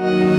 you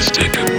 stick